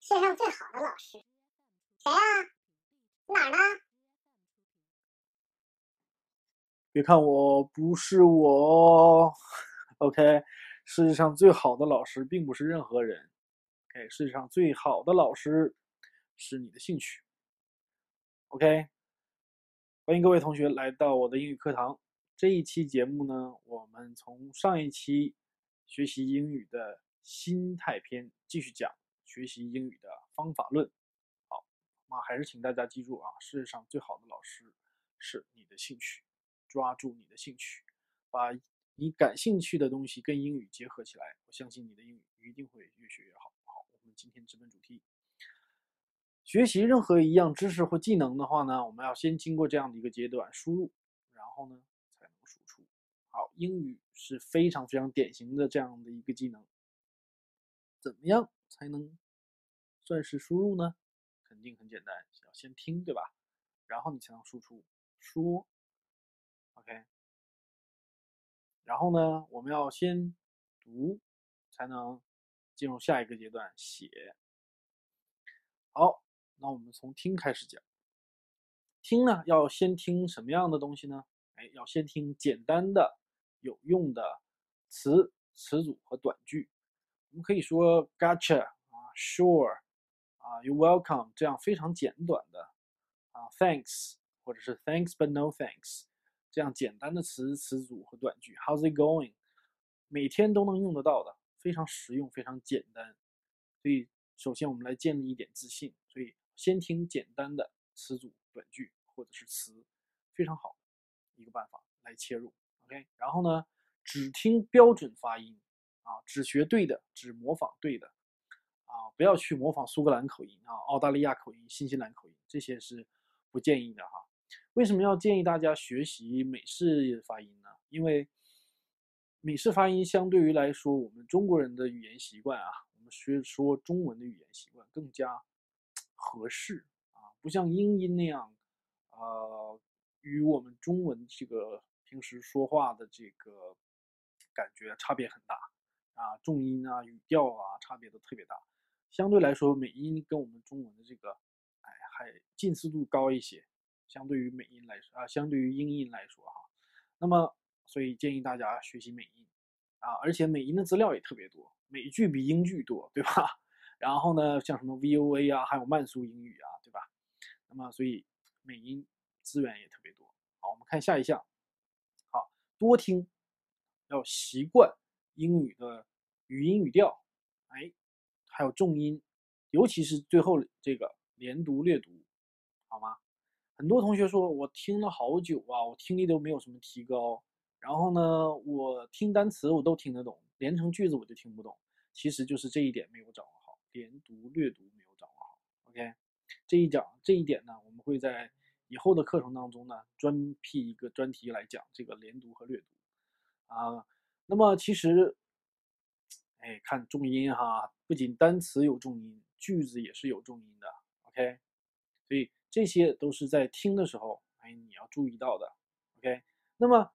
世界上最好的老师，谁啊？哪儿呢？别看我不是我，OK。世界上最好的老师并不是任何人，OK。世界上最好的老师是你的兴趣，OK。欢迎各位同学来到我的英语课堂。这一期节目呢，我们从上一期学习英语的心态篇继续讲学习英语的方法论。好，那还是请大家记住啊，世界上最好的老师是你的兴趣。抓住你的兴趣，把你感兴趣的东西跟英语结合起来，我相信你的英语一定会越学越好。好，我们今天直奔主题。学习任何一样知识或技能的话呢，我们要先经过这样的一个阶段输入，然后呢才能输出。好，英语是非常非常典型的这样的一个技能。怎么样才能算是输入呢？肯定很简单，要先听，对吧？然后你才能输出说。OK，然后呢，我们要先读，才能进入下一个阶段写。好，那我们从听开始讲。听呢，要先听什么样的东西呢？哎，要先听简单的、有用的词、词组和短句。我们可以说 Gotcha 啊，Sure 啊，You're welcome 这样非常简短的啊，Thanks 或者是 Thanks but no thanks。这样简单的词词组和短句，How's it going？每天都能用得到的，非常实用，非常简单。所以，首先我们来建立一点自信。所以，先听简单的词组、短句或者是词，非常好一个办法来切入。OK，然后呢，只听标准发音啊，只学对的，只模仿对的啊，不要去模仿苏格兰口音啊、澳大利亚口音、新西兰口音，这些是不建议的哈。为什么要建议大家学习美式发音呢？因为美式发音相对于来说，我们中国人的语言习惯啊，我们学说中文的语言习惯更加合适啊，不像英音那样，呃，与我们中文这个平时说话的这个感觉差别很大啊，重音啊、语调啊，差别都特别大。相对来说，美音跟我们中文的这个，哎，还近似度高一些。相对于美音来说啊，相对于英音来说哈，那么所以建议大家学习美音啊，而且美音的资料也特别多，美剧比英剧多，对吧？然后呢，像什么 VOA 啊，还有慢速英语啊，对吧？那么所以美音资源也特别多。好，我们看下一项，好多听，要习惯英语的语音语调，哎，还有重音，尤其是最后这个连读略读，好吗？很多同学说，我听了好久啊，我听力都没有什么提高。然后呢，我听单词我都听得懂，连成句子我就听不懂。其实就是这一点没有掌握好，连读略读没有掌握好。OK，这一讲这一点呢，我们会在以后的课程当中呢，专辟一个专题来讲这个连读和略读啊。那么其实，哎，看重音哈，不仅单词有重音，句子也是有重音的。OK，所以。这些都是在听的时候，哎，你要注意到的，OK。那么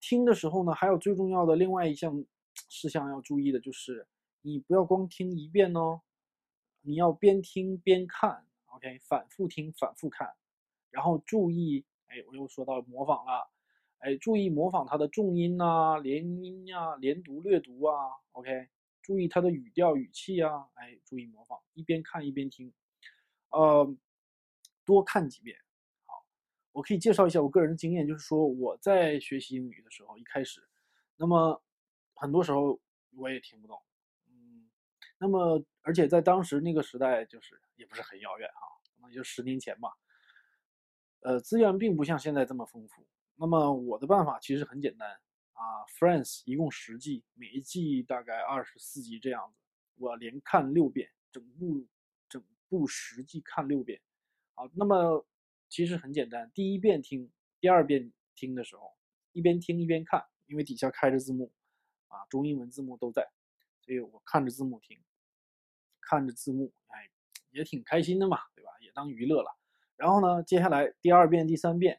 听的时候呢，还有最重要的另外一项事项要注意的就是，你不要光听一遍哦，你要边听边看，OK，反复听，反复看，然后注意，哎，我又说到模仿了，哎，注意模仿它的重音呐、连音呀、连读、略读啊，OK，注意它的语调、语气啊，哎，注意模仿，一边看一边听，呃。多看几遍，好，我可以介绍一下我个人的经验，就是说我在学习英语的时候，一开始，那么很多时候我也听不懂，嗯，那么而且在当时那个时代，就是也不是很遥远哈，那就十年前吧，呃，资源并不像现在这么丰富，那么我的办法其实很简单啊，Friends 一共十季，每一季大概二十四集这样子，我连看六遍，整部整部十季看六遍。好，那么其实很简单。第一遍听，第二遍听的时候，一边听一边看，因为底下开着字幕，啊，中英文字幕都在，所以我看着字幕听，看着字幕，哎，也挺开心的嘛，对吧？也当娱乐了。然后呢，接下来第二遍、第三遍，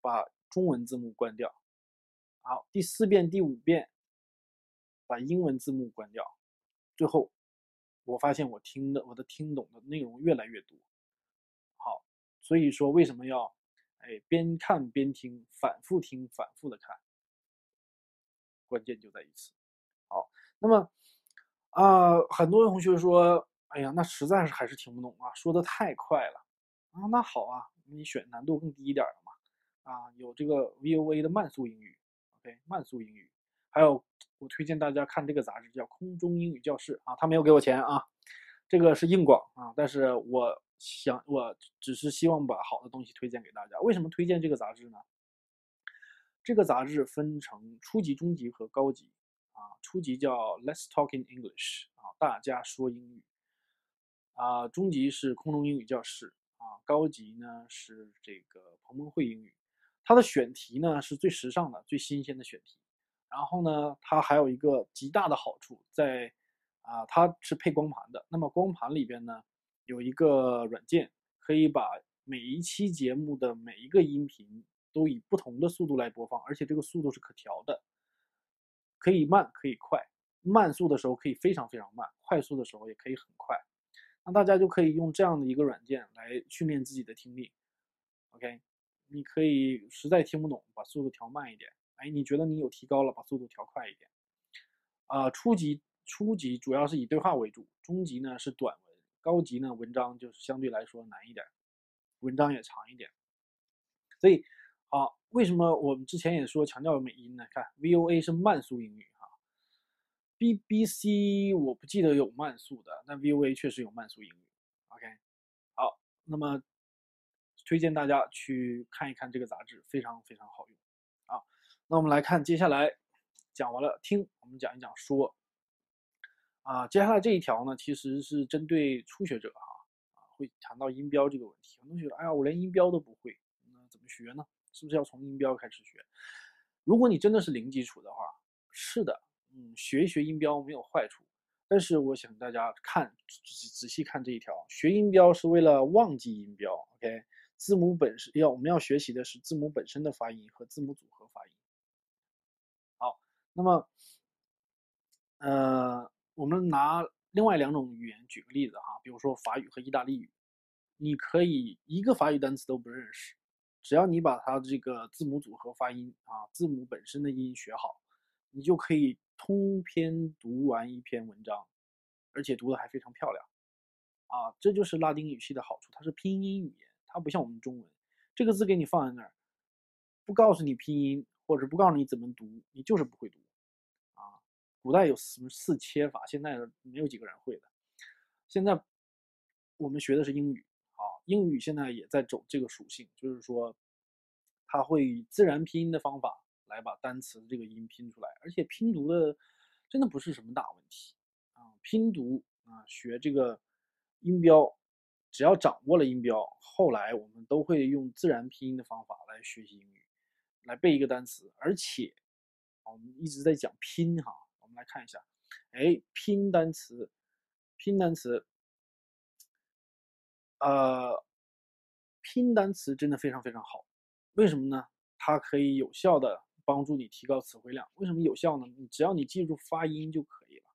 把中文字幕关掉。好，第四遍、第五遍，把英文字幕关掉。最后我发现我听的我的听懂的内容越来越多。好，所以说为什么要哎边看边听，反复听，反复的看，关键就在于此。好，那么啊、很多同学说，哎呀，那实在是还是听不懂啊，说的太快了啊。那好啊，你选难度更低一点的嘛，啊，有这个 VOA 的慢速英语对慢速英语。还有，我推荐大家看这个杂志，叫《空中英语教室》啊，他没有给我钱啊，这个是硬广啊，但是我想，我只是希望把好的东西推荐给大家。为什么推荐这个杂志呢？这个杂志分成初级、中级和高级啊，初级叫 Let's Talk in English 啊，大家说英语啊，中级是空中英语教室啊，高级呢是这个彭彭会英语，它的选题呢是最时尚的、最新鲜的选题。然后呢，它还有一个极大的好处在，啊，它是配光盘的。那么光盘里边呢，有一个软件，可以把每一期节目的每一个音频都以不同的速度来播放，而且这个速度是可调的，可以慢，可以快。慢速的时候可以非常非常慢，快速的时候也可以很快。那大家就可以用这样的一个软件来训练自己的听力。OK，你可以实在听不懂，把速度调慢一点。哎，你觉得你有提高了，把速度调快一点。啊、初级初级主要是以对话为主，中级呢是短文，高级呢文章就是相对来说难一点，文章也长一点。所以，啊，为什么我们之前也说强调美音呢？看 VOA 是慢速英语哈，BBC 我不记得有慢速的，但 VOA 确实有慢速英语。OK，好，那么推荐大家去看一看这个杂志，非常非常好用啊。那我们来看，接下来讲完了听，我们讲一讲说。啊，接下来这一条呢，其实是针对初学者哈，啊，会谈到音标这个问题。很多学者，哎呀，我连音标都不会，那怎么学呢？是不是要从音标开始学？如果你真的是零基础的话，是的，嗯，学一学音标没有坏处。但是我想大家看仔仔细看这一条，学音标是为了忘记音标，OK？字母本身要我们要学习的是字母本身的发音和字母组合发音。好，那么，呃，我们拿另外两种语言举个例子哈，比如说法语和意大利语，你可以一个法语单词都不认识，只要你把它这个字母组合发音啊，字母本身的音学好，你就可以通篇读完一篇文章，而且读的还非常漂亮。啊，这就是拉丁语系的好处，它是拼音语言，它不像我们中文，这个字给你放在那儿，不告诉你拼音或者不告诉你怎么读，你就是不会读。啊，古代有什么四切法，现在没有几个人会的。现在我们学的是英语，啊，英语现在也在走这个属性，就是说，它会以自然拼音的方法来把单词这个音拼出来，而且拼读的真的不是什么大问题啊，拼读啊，学这个。音标，只要掌握了音标，后来我们都会用自然拼音的方法来学习英语，来背一个单词。而且，我们一直在讲拼哈，我们来看一下，哎，拼单词，拼单词，呃，拼单词真的非常非常好。为什么呢？它可以有效的帮助你提高词汇量。为什么有效呢？只要你记住发音就可以了，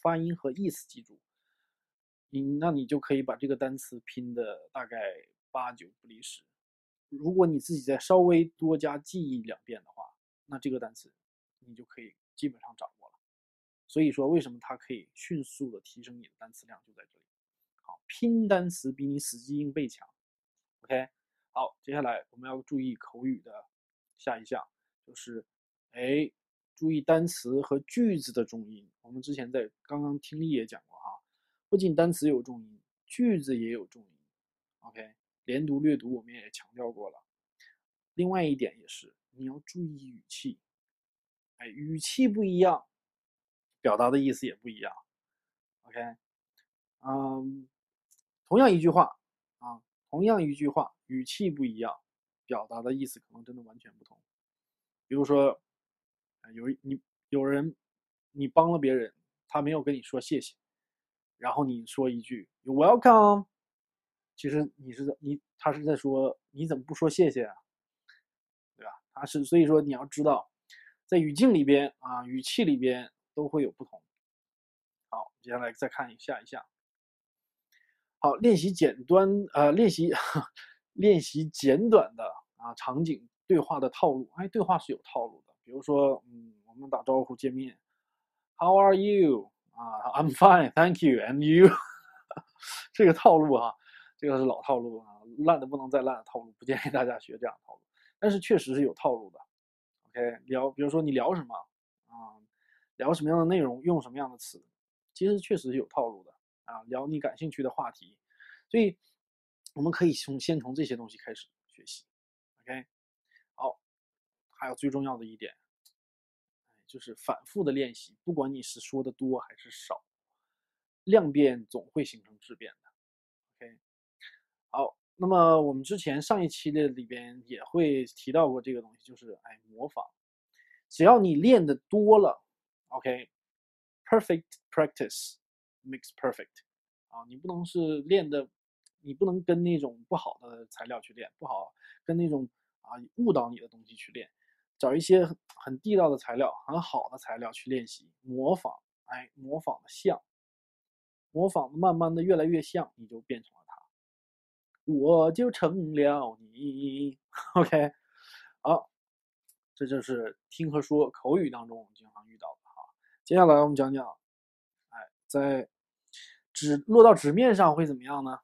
发音和意思记住。你那你就可以把这个单词拼的大概八九不离十。如果你自己再稍微多加记忆两遍的话，那这个单词你就可以基本上掌握了。所以说，为什么它可以迅速的提升你的单词量，就在这里。好，拼单词比你死记硬背强。OK，好，接下来我们要注意口语的下一项，就是哎，注意单词和句子的重音。我们之前在刚刚听力也讲过哈。不仅单词有重音，句子也有重音。OK，连读略读我们也强调过了。另外一点也是，你要注意语气。哎，语气不一样，表达的意思也不一样。OK，嗯，同样一句话啊，同样一句话，语气不一样，表达的意思可能真的完全不同。比如说，有你有人，你帮了别人，他没有跟你说谢谢。然后你说一句 "You welcome"，其实你是你他是在说你怎么不说谢谢啊，对吧？他是所以说你要知道，在语境里边啊，语气里边都会有不同。好，接下来再看一下一项。好，练习简短呃，练习 练习简短的啊场景对话的套路。哎，对话是有套路的。比如说，嗯，我们打招呼见面，How are you？啊，I'm fine, thank you, and you？这个套路啊，这个是老套路啊，烂的不能再烂的套路，不建议大家学这样的套路。但是确实是有套路的。OK，聊，比如说你聊什么啊，聊什么样的内容，用什么样的词，其实确实是有套路的。啊，聊你感兴趣的话题，所以我们可以从先从这些东西开始学习，OK，好，还有最重要的一点，就是反复的练习，不管你是说的多还是少，量变总会形成质变的，OK，好，那么我们之前上一期的里边也会提到过这个东西，就是哎模仿，只要你练的多了，OK，perfect practice。Makes perfect，啊，你不能是练的，你不能跟那种不好的材料去练，不好跟那种啊误导你的东西去练，找一些很地道的材料，很好的材料去练习模仿，哎，模仿的像，模仿的慢慢的越来越像，你就变成了他，我就成了你。OK，好，这就是听和说口语当中经常遇到的哈。接下来我们讲讲，哎，在纸落到纸面上会怎么样呢？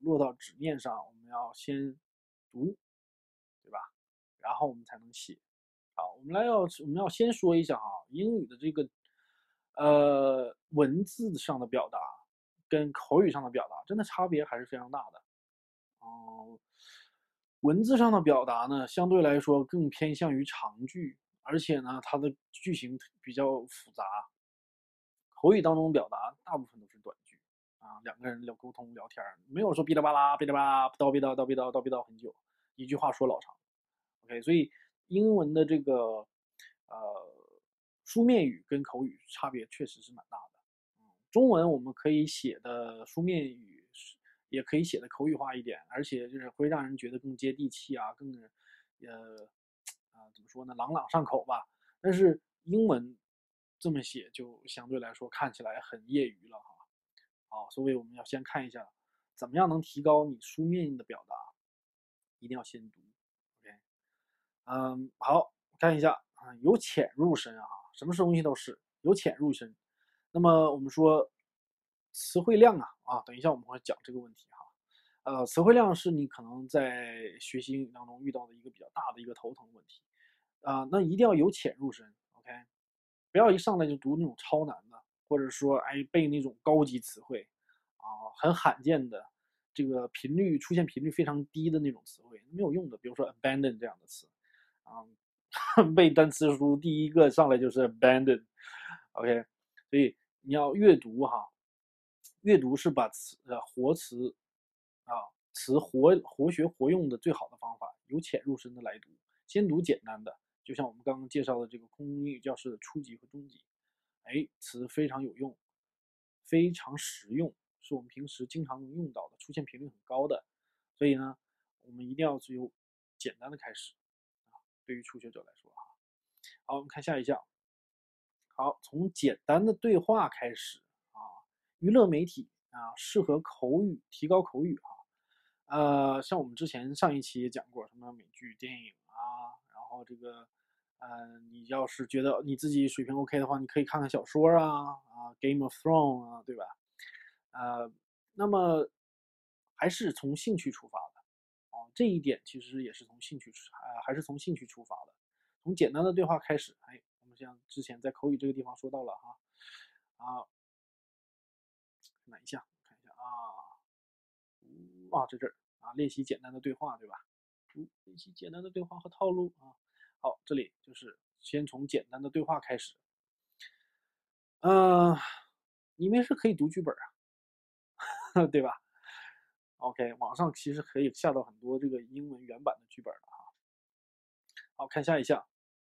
落到纸面上，我们要先读，对吧？然后我们才能写。我们来要我们要先说一下哈，英语的这个呃文字上的表达跟口语上的表达真的差别还是非常大的。哦，文字上的表达呢，相对来说更偏向于长句，而且呢，它的句型比较复杂。口语当中表达大部分都是短句。啊，两个人聊沟通聊天没有说哔哩吧啦、哔哩吧啦、叨逼叨、叨逼叨、叨逼叨很久，一句话说老长。OK，所以英文的这个呃书面语跟口语差别确实是蛮大的。嗯，中文我们可以写的书面语也可以写的口语化一点，而且就是会让人觉得更接地气啊，更呃啊怎么说呢，朗朗上口吧。但是英文这么写就相对来说看起来很业余了哈。好，所以我们要先看一下，怎么样能提高你书面的表达，一定要先读嗯，好，看一下啊，由浅入深啊，什么东西都是由浅入深。那么我们说词汇量啊，啊，等一下我们会讲这个问题哈，呃，词汇量是你可能在学习英语当中遇到的一个比较大的一个头疼问题，啊，那一定要由浅入深，OK，不要一上来就读那种超难的。或者说，哎，背那种高级词汇，啊，很罕见的，这个频率出现频率非常低的那种词汇，没有用的。比如说 abandon 这样的词，啊，背单词书第一个上来就是 abandon，OK，所以你要阅读哈，阅读是把词呃活词，啊，词活活学活用的最好的方法，由浅入深的来读，先读简单的，就像我们刚刚介绍的这个空中英语教室的初级和中级。哎，词非常有用，非常实用，是我们平时经常能用到的，出现频率很高的。所以呢，我们一定要由简单的开始。对于初学者来说哈，好，我们看下一项。好，从简单的对话开始啊。娱乐媒体啊，适合口语，提高口语啊。呃，像我们之前上一期也讲过，什么美剧、电影啊，然后这个。呃，你要是觉得你自己水平 OK 的话，你可以看看小说啊，啊，《Game of Thrones》啊，对吧？呃，那么还是从兴趣出发的，这一点其实也是从兴趣出，啊，还是从兴趣出发的，从简单的对话开始。哎，我们像之前在口语这个地方说到了哈，啊，哪一项？看一下啊，啊，在这儿啊，练习简单的对话，对吧？练习简单的对话和套路啊。好，这里就是先从简单的对话开始。嗯，你们是可以读剧本啊，对吧？OK，网上其实可以下到很多这个英文原版的剧本的哈。好看下一项，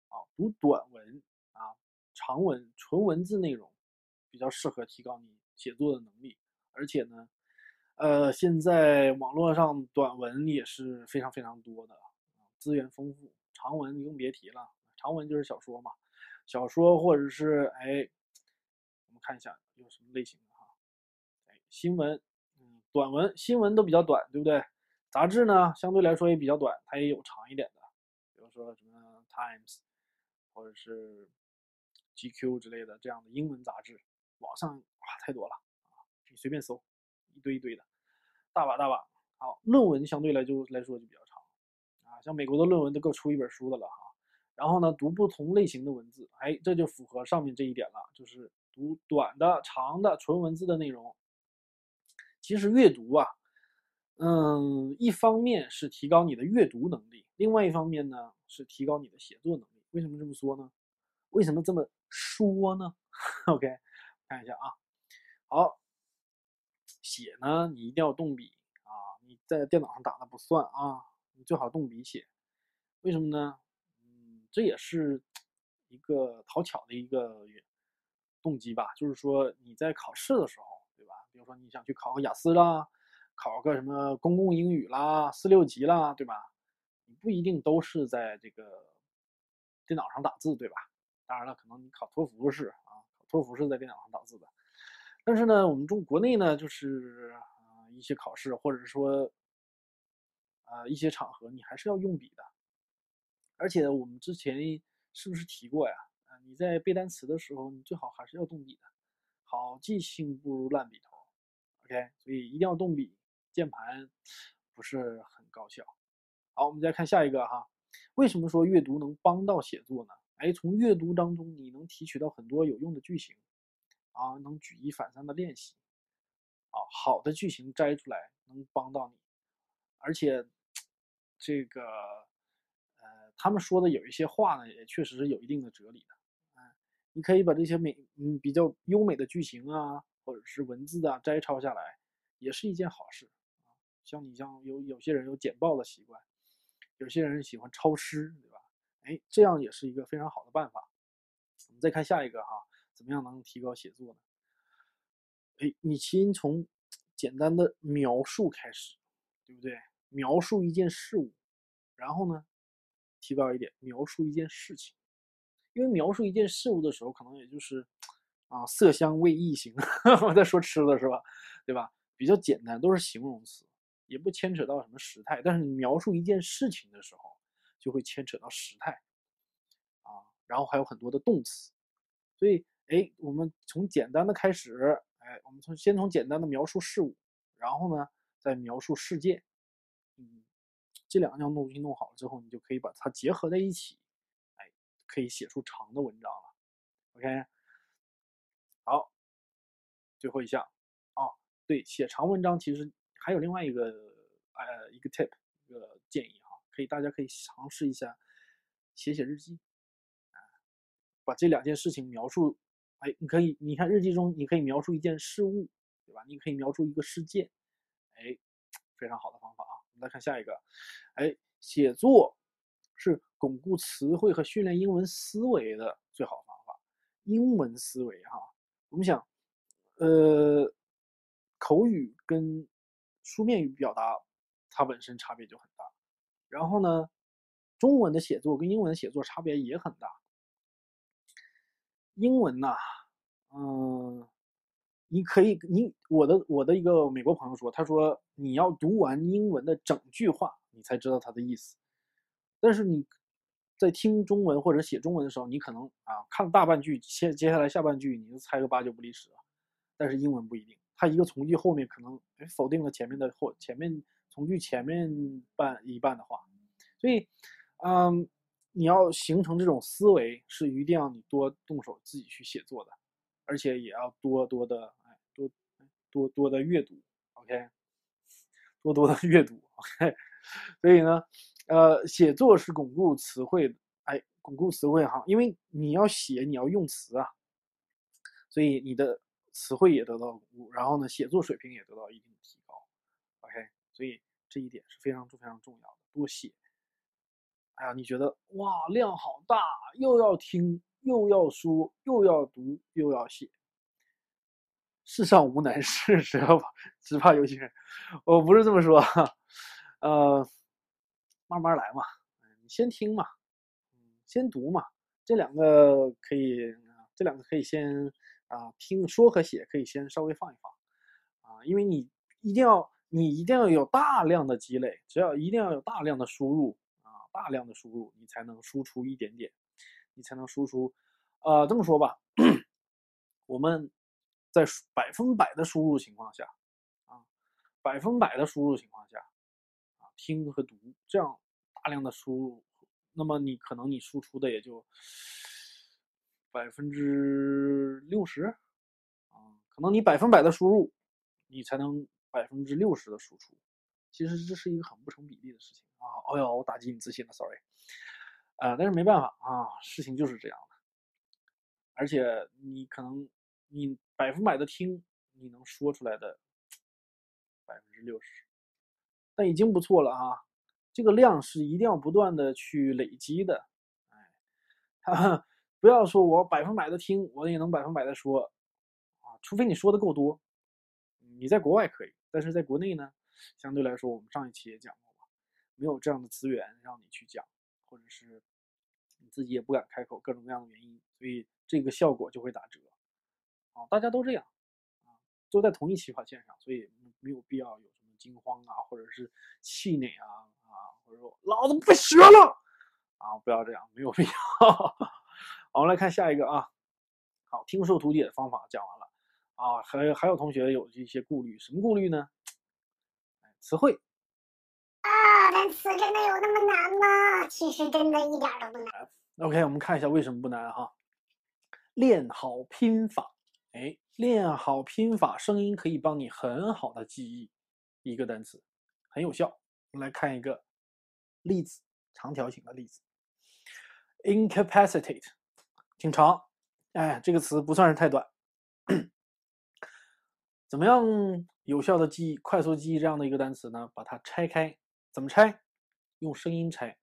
啊，读短文啊，长文纯文字内容比较适合提高你写作的能力，而且呢，呃，现在网络上短文也是非常非常多的啊，资源丰富。长文你更别提了，长文就是小说嘛，小说或者是哎，我们看一下有什么类型的哈。哎，新闻，短文，新闻都比较短，对不对？杂志呢，相对来说也比较短，它也有长一点的，比如说什么 Times，或者是 GQ 之类的这样的英文杂志，网上哇太多了啊，你随便搜，一堆一堆的，大把大把。好，论文相对来就来说就比较长啊，像美国的论文都够出一本书的了哈。然后呢，读不同类型的文字，哎，这就符合上面这一点了，就是读短的、长的纯文字的内容。其实阅读啊，嗯，一方面是提高你的阅读能力，另外一方面呢是提高你的写作能力。为什么这么说呢？为什么这么说呢？OK，看一下啊，好，写呢你一定要动笔啊，你在电脑上打的不算啊，你最好动笔写。为什么呢？嗯这也是一个讨巧的一个动机吧，就是说你在考试的时候，比如说你想去考个雅思啦，考个什么公共英语啦、四六级啦，对吧？你不一定都是在这个电脑上打字，对吧？当然了，可能你考托福是啊，考托福是在电脑上打字的。但是呢，我们中国内呢，就是啊一些考试或者是说啊一些场合，你还是要用笔的。而且我们之前是不是提过呀？啊，你在背单词的时候，你最好还是要动笔的。好记性不如烂笔头，OK，所以一定要动笔，键盘不是很高效。好，我们再看下一个哈。为什么说阅读能帮到写作呢？哎，从阅读当中你能提取到很多有用的句型，啊，能举一反三的练习，啊，好的句型摘出来能帮到你，而且这个呃。他们说的有一些话呢，也确实是有一定的哲理的，啊，你可以把这些美嗯比较优美的句型啊，或者是文字啊摘抄下来，也是一件好事啊。像你像有有些人有简报的习惯，有些人喜欢抄诗，对吧？哎，这样也是一个非常好的办法。我们再看下一个哈，怎么样能提高写作呢？哎，你先从简单的描述开始，对不对？描述一件事物，然后呢？提高一点，描述一件事情，因为描述一件事物的时候，可能也就是啊色香味意形，我在说吃的是吧？对吧？比较简单，都是形容词，也不牵扯到什么时态。但是你描述一件事情的时候，就会牵扯到时态啊，然后还有很多的动词。所以，哎，我们从简单的开始，哎，我们从先从简单的描述事物，然后呢，再描述事件，嗯。这两样东西弄好了之后，你就可以把它结合在一起，哎，可以写出长的文章了。OK，好，最后一项，啊，对，写长文章其实还有另外一个呃一个 tip 一个建议哈，可以大家可以尝试一下写写日记，啊，把这两件事情描述，哎，你可以你看日记中你可以描述一件事物，对吧？你可以描述一个事件，哎，非常好的方法啊。再看下一个，哎，写作是巩固词汇和训练英文思维的最好方法。英文思维哈，我们想，呃，口语跟书面语表达，它本身差别就很大。然后呢，中文的写作跟英文的写作差别也很大。英文呐，嗯。你可以，你我的我的一个美国朋友说，他说你要读完英文的整句话，你才知道它的意思。但是你在听中文或者写中文的时候，你可能啊看大半句，接接下来下半句你就猜个八九不离十了。但是英文不一定，它一个从句后面可能否定了前面的后前面从句前面半一半的话。所以，嗯，你要形成这种思维，是一定要你多动手自己去写作的。而且也要多多的哎，多多多的阅读，OK，多多的阅读，OK。所以呢，呃，写作是巩固词汇，哎，巩固词汇哈，因为你要写，你要用词啊，所以你的词汇也得到巩固，然后呢，写作水平也得到一定的提高，OK。所以这一点是非常非常重要的，多写。哎呀，你觉得哇，量好大，又要听。又要说，又要读，又要写。世上无难事，只要只怕有心人。我不是这么说，呃，慢慢来嘛，你先听嘛，先读嘛，这两个可以，这两个可以先啊，听说和写可以先稍微放一放啊，因为你一定要你一定要有大量的积累，只要一定要有大量的输入啊，大量的输入你才能输出一点点，你才能输出。呃，这么说吧，我们在百分百的输入情况下啊，百分百的输入情况下啊，听和读这样大量的输入，那么你可能你输出的也就。百分之六十，啊，可能你百分百的输入，你才能百分之六十的输出。其实这是一个很不成比例的事情啊！哎呦，我打击你自信了，sorry。呃，但是没办法啊，事情就是这样的。而且你可能你百分百的听，你能说出来的百分之六十，但已经不错了啊！这个量是一定要不断的去累积的，哎，哈哈。不要说我百分百的听，我也能百分百的说，啊，除非你说的够多。你在国外可以，但是在国内呢，相对来说，我们上一期也讲过了，没有这样的资源让你去讲，或者是你自己也不敢开口，各种各样的原因，所以这个效果就会打折。啊，大家都这样，啊，都在同一起跑线上，所以没有必要有什么惊慌啊，或者是气馁啊，啊，或者说老子不学了，啊，不要这样，没有必要。好，我们来看下一个啊。好，听说读解的方法讲完了啊，还还有同学有一些顾虑，什么顾虑呢？词汇啊，单词真的有那么难吗？其实真的一点都不难。OK，我们看一下为什么不难哈。练好拼法，哎，练好拼法，声音可以帮你很好的记忆一个单词，很有效。我们来看一个例子，长条形的例子，incapacitate。挺长，哎，这个词不算是太短。怎么样有效的记忆、快速记忆这样的一个单词呢？把它拆开，怎么拆？用声音拆，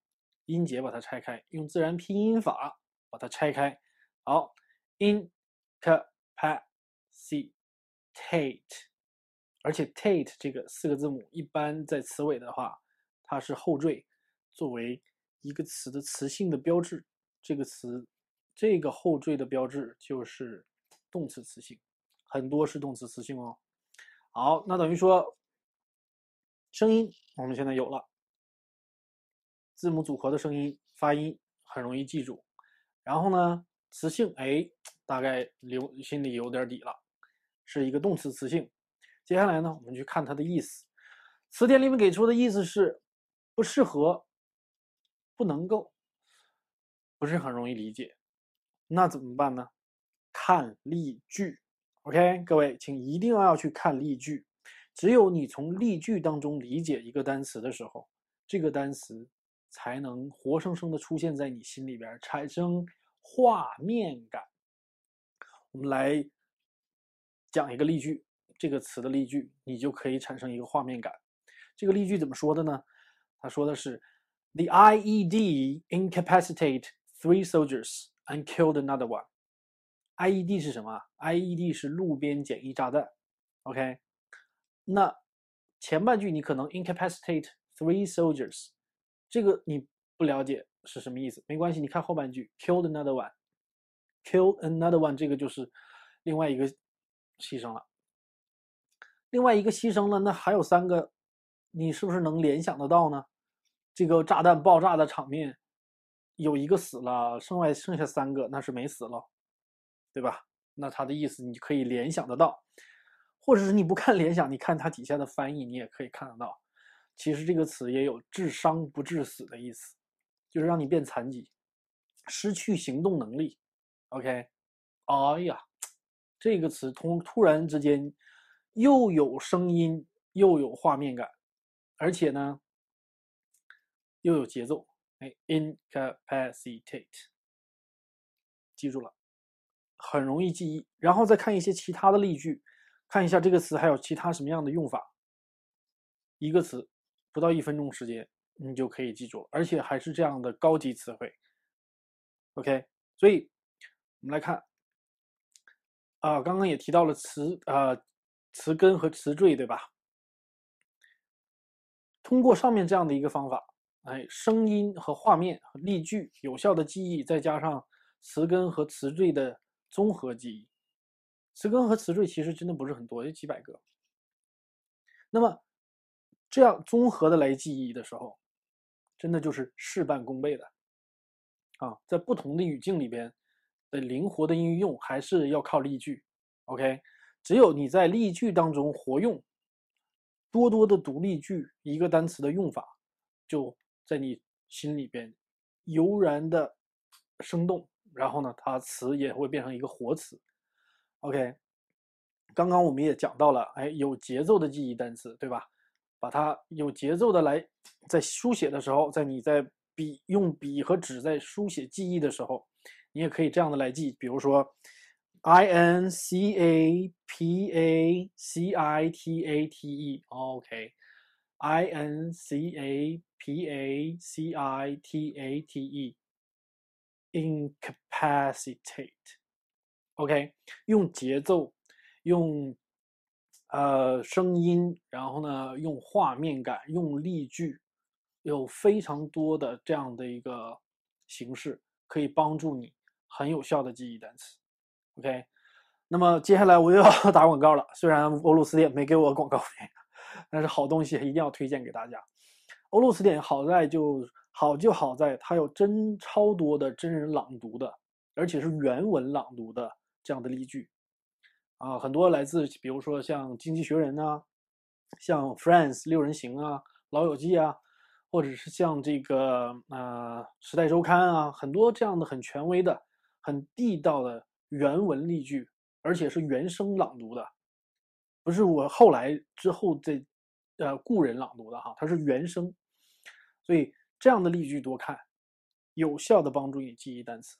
音节把它拆开，用自然拼音法把它拆开。好，inca，paci，tate，而且 tate 这个四个字母一般在词尾的话，它是后缀，作为一个词的词性的标志。这个词。这个后缀的标志就是动词词性，很多是动词词性哦。好，那等于说声音我们现在有了，字母组合的声音发音很容易记住。然后呢，词性哎，大概留心里有点底了，是一个动词词性。接下来呢，我们去看它的意思。词典里面给出的意思是不适合、不能够，不是很容易理解。那怎么办呢？看例句，OK，各位，请一定要去看例句。只有你从例句当中理解一个单词的时候，这个单词才能活生生的出现在你心里边，产生画面感。我们来讲一个例句，这个词的例句，你就可以产生一个画面感。这个例句怎么说的呢？他说的是：The IED incapacitate three soldiers. And killed another one. IED 是什么？IED 是路边简易炸弹。OK，那前半句你可能 incapacitate three soldiers，这个你不了解是什么意思，没关系，你看后半句 killed another one。kill another one 这个就是另外一个牺牲了。另外一个牺牲了，那还有三个，你是不是能联想得到呢？这个炸弹爆炸的场面。有一个死了，剩外剩下三个那是没死了，对吧？那他的意思你可以联想得到，或者是你不看联想，你看它底下的翻译，你也可以看得到。其实这个词也有致伤不致死的意思，就是让你变残疾，失去行动能力。OK，哎呀，这个词突突然之间又有声音又有画面感，而且呢又有节奏。哎，incapacitate，记住了，很容易记忆。然后再看一些其他的例句，看一下这个词还有其他什么样的用法。一个词不到一分钟时间，你就可以记住了，而且还是这样的高级词汇。OK，所以我们来看，啊，刚刚也提到了词，呃，词根和词缀，对吧？通过上面这样的一个方法。哎，声音和画面例句有效的记忆，再加上词根和词缀的综合记忆，词根和词缀其实真的不是很多，就几百个。那么这样综合的来记忆的时候，真的就是事半功倍的啊！在不同的语境里边的灵活的运用，还是要靠例句。OK，只有你在例句当中活用，多多的读例句，一个单词的用法就在你心里边油然的生动，然后呢，它词也会变成一个活词。OK，刚刚我们也讲到了，哎，有节奏的记忆单词，对吧？把它有节奏的来在书写的时候，在你在笔用笔和纸在书写记忆的时候，你也可以这样的来记，比如说 I N C A P A C I T A T E，OK，I N C A P A C I T A T E，incapacitate，OK，用节奏，用。呃，声音，然后呢，用画面感，用例句，有非常多的这样的一个形式，可以帮助你很有效的记忆单词。OK，那么接下来我又要打广告了，虽然欧陆词典没给我广告费，但是好东西一定要推荐给大家。欧陆词典好在就好就好在它有真超多的真人朗读的，而且是原文朗读的这样的例句。啊，很多来自比如说像《经济学人》啊，像《Friends》六人行啊，《老友记》啊，或者是像这个呃《时代周刊》啊，很多这样的很权威的、很地道的原文例句，而且是原声朗读的，不是我后来之后这呃故人朗读的哈，它是原声，所以这样的例句多看，有效的帮助你记忆单词。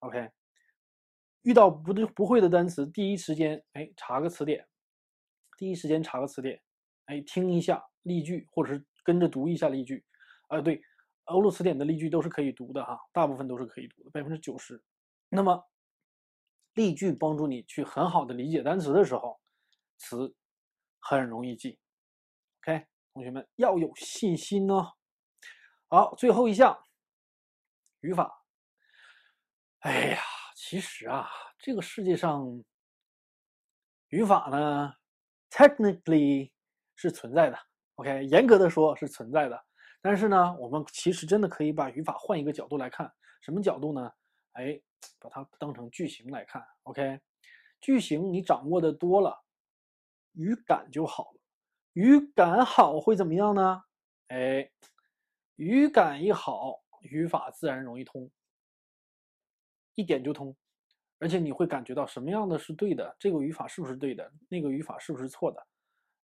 OK。遇到不对不会的单词，第一时间哎查个词典，第一时间查个词典，哎听一下例句，或者是跟着读一下例句。啊，对，欧陆词典的例句都是可以读的哈，大部分都是可以读的，百分之九十。那么例句帮助你去很好的理解单词的时候，词很容易记。OK，同学们要有信心哦。好，最后一项语法。哎呀。其实啊，这个世界上语法呢，technically 是存在的。OK，严格的说是存在的。但是呢，我们其实真的可以把语法换一个角度来看。什么角度呢？哎，把它当成句型来看。OK，句型你掌握的多了，语感就好了。语感好会怎么样呢？哎，语感一好，语法自然容易通。一点就通，而且你会感觉到什么样的是对的，这个语法是不是对的，那个语法是不是错的，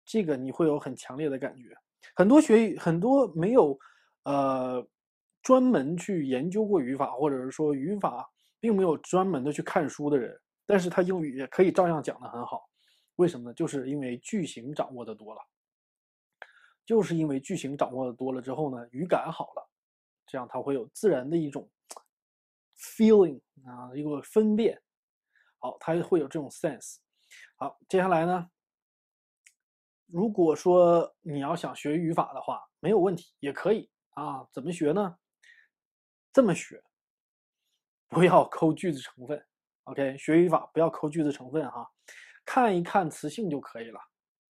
这个你会有很强烈的感觉。很多学很多没有呃专门去研究过语法，或者是说语法并没有专门的去看书的人，但是他英语也可以照样讲得很好。为什么呢？就是因为句型掌握的多了，就是因为句型掌握的多了之后呢，语感好了，这样它会有自然的一种。feeling 啊，一个分辨，好，它会有这种 sense。好，接下来呢，如果说你要想学语法的话，没有问题，也可以啊。怎么学呢？这么学，不要抠句子成分。OK，学语法不要抠句子成分哈，看一看词性就可以了。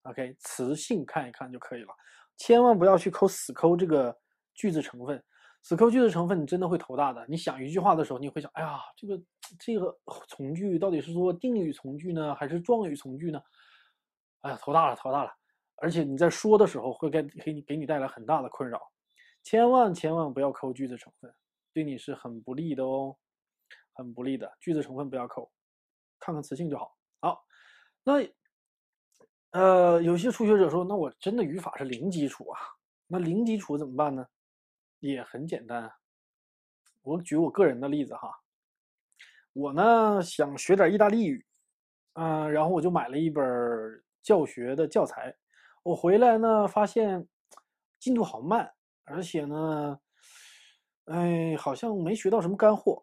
OK，词性看一看就可以了，千万不要去抠死抠这个句子成分。死抠句子成分，你真的会头大的。你想一句话的时候，你会想：哎呀，这个这个从句到底是说定语从句呢，还是状语从句呢？哎呀，头大了，头大了。而且你在说的时候，会给给你给你带来很大的困扰。千万千万不要抠句子成分，对你是很不利的哦，很不利的。句子成分不要抠，看看词性就好。好，那呃，有些初学者说：那我真的语法是零基础啊，那零基础怎么办呢？也很简单，我举我个人的例子哈，我呢想学点意大利语，嗯，然后我就买了一本教学的教材，我回来呢发现进度好慢，而且呢，哎，好像没学到什么干货，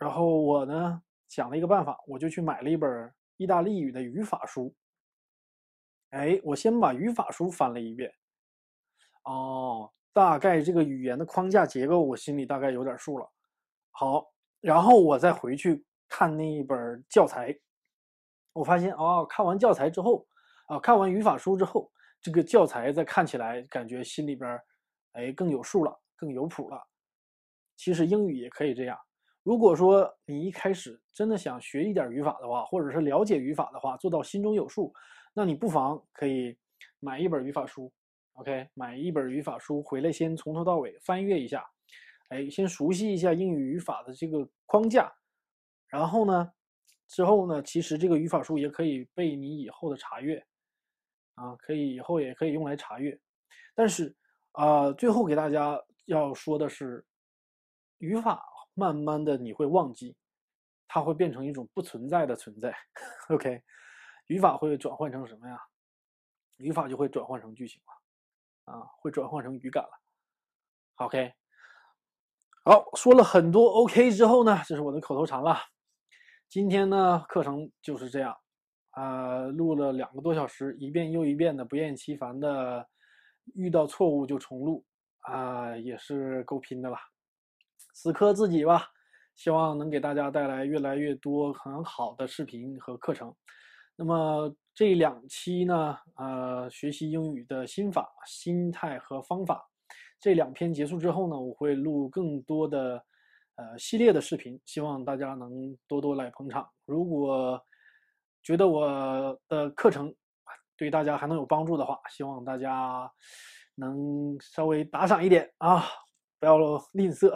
然后我呢想了一个办法，我就去买了一本意大利语的语法书，哎，我先把语法书翻了一遍，哦。大概这个语言的框架结构，我心里大概有点数了。好，然后我再回去看那一本教材，我发现哦，看完教材之后，啊，看完语法书之后，这个教材再看起来感觉心里边，哎，更有数了，更有谱了。其实英语也可以这样。如果说你一开始真的想学一点语法的话，或者是了解语法的话，做到心中有数，那你不妨可以买一本语法书，OK，买一本语法书回来，先从头到尾翻阅一下，哎，先熟悉一下英语语法的这个框架，然后呢，之后呢，其实这个语法书也可以被你以后的查阅，啊，可以以后也可以用来查阅，但是啊，最后给大家要说的是，语法。慢慢的你会忘记，它会变成一种不存在的存在。OK，语法会转换成什么呀？语法就会转换成句型了，啊，会转换成语感了。OK，好，说了很多 OK 之后呢，这是我的口头禅了。今天呢，课程就是这样，啊，录了两个多小时，一遍又一遍的不厌其烦的，遇到错误就重录，啊，也是够拼的了。死磕自己吧，希望能给大家带来越来越多很好的视频和课程。那么这两期呢，呃，学习英语的心法、心态和方法，这两篇结束之后呢，我会录更多的呃系列的视频，希望大家能多多来捧场。如果觉得我的课程对大家还能有帮助的话，希望大家能稍微打赏一点啊，不要吝啬。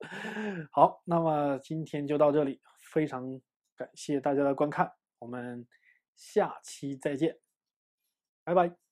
好，那么今天就到这里，非常感谢大家的观看，我们下期再见，拜拜。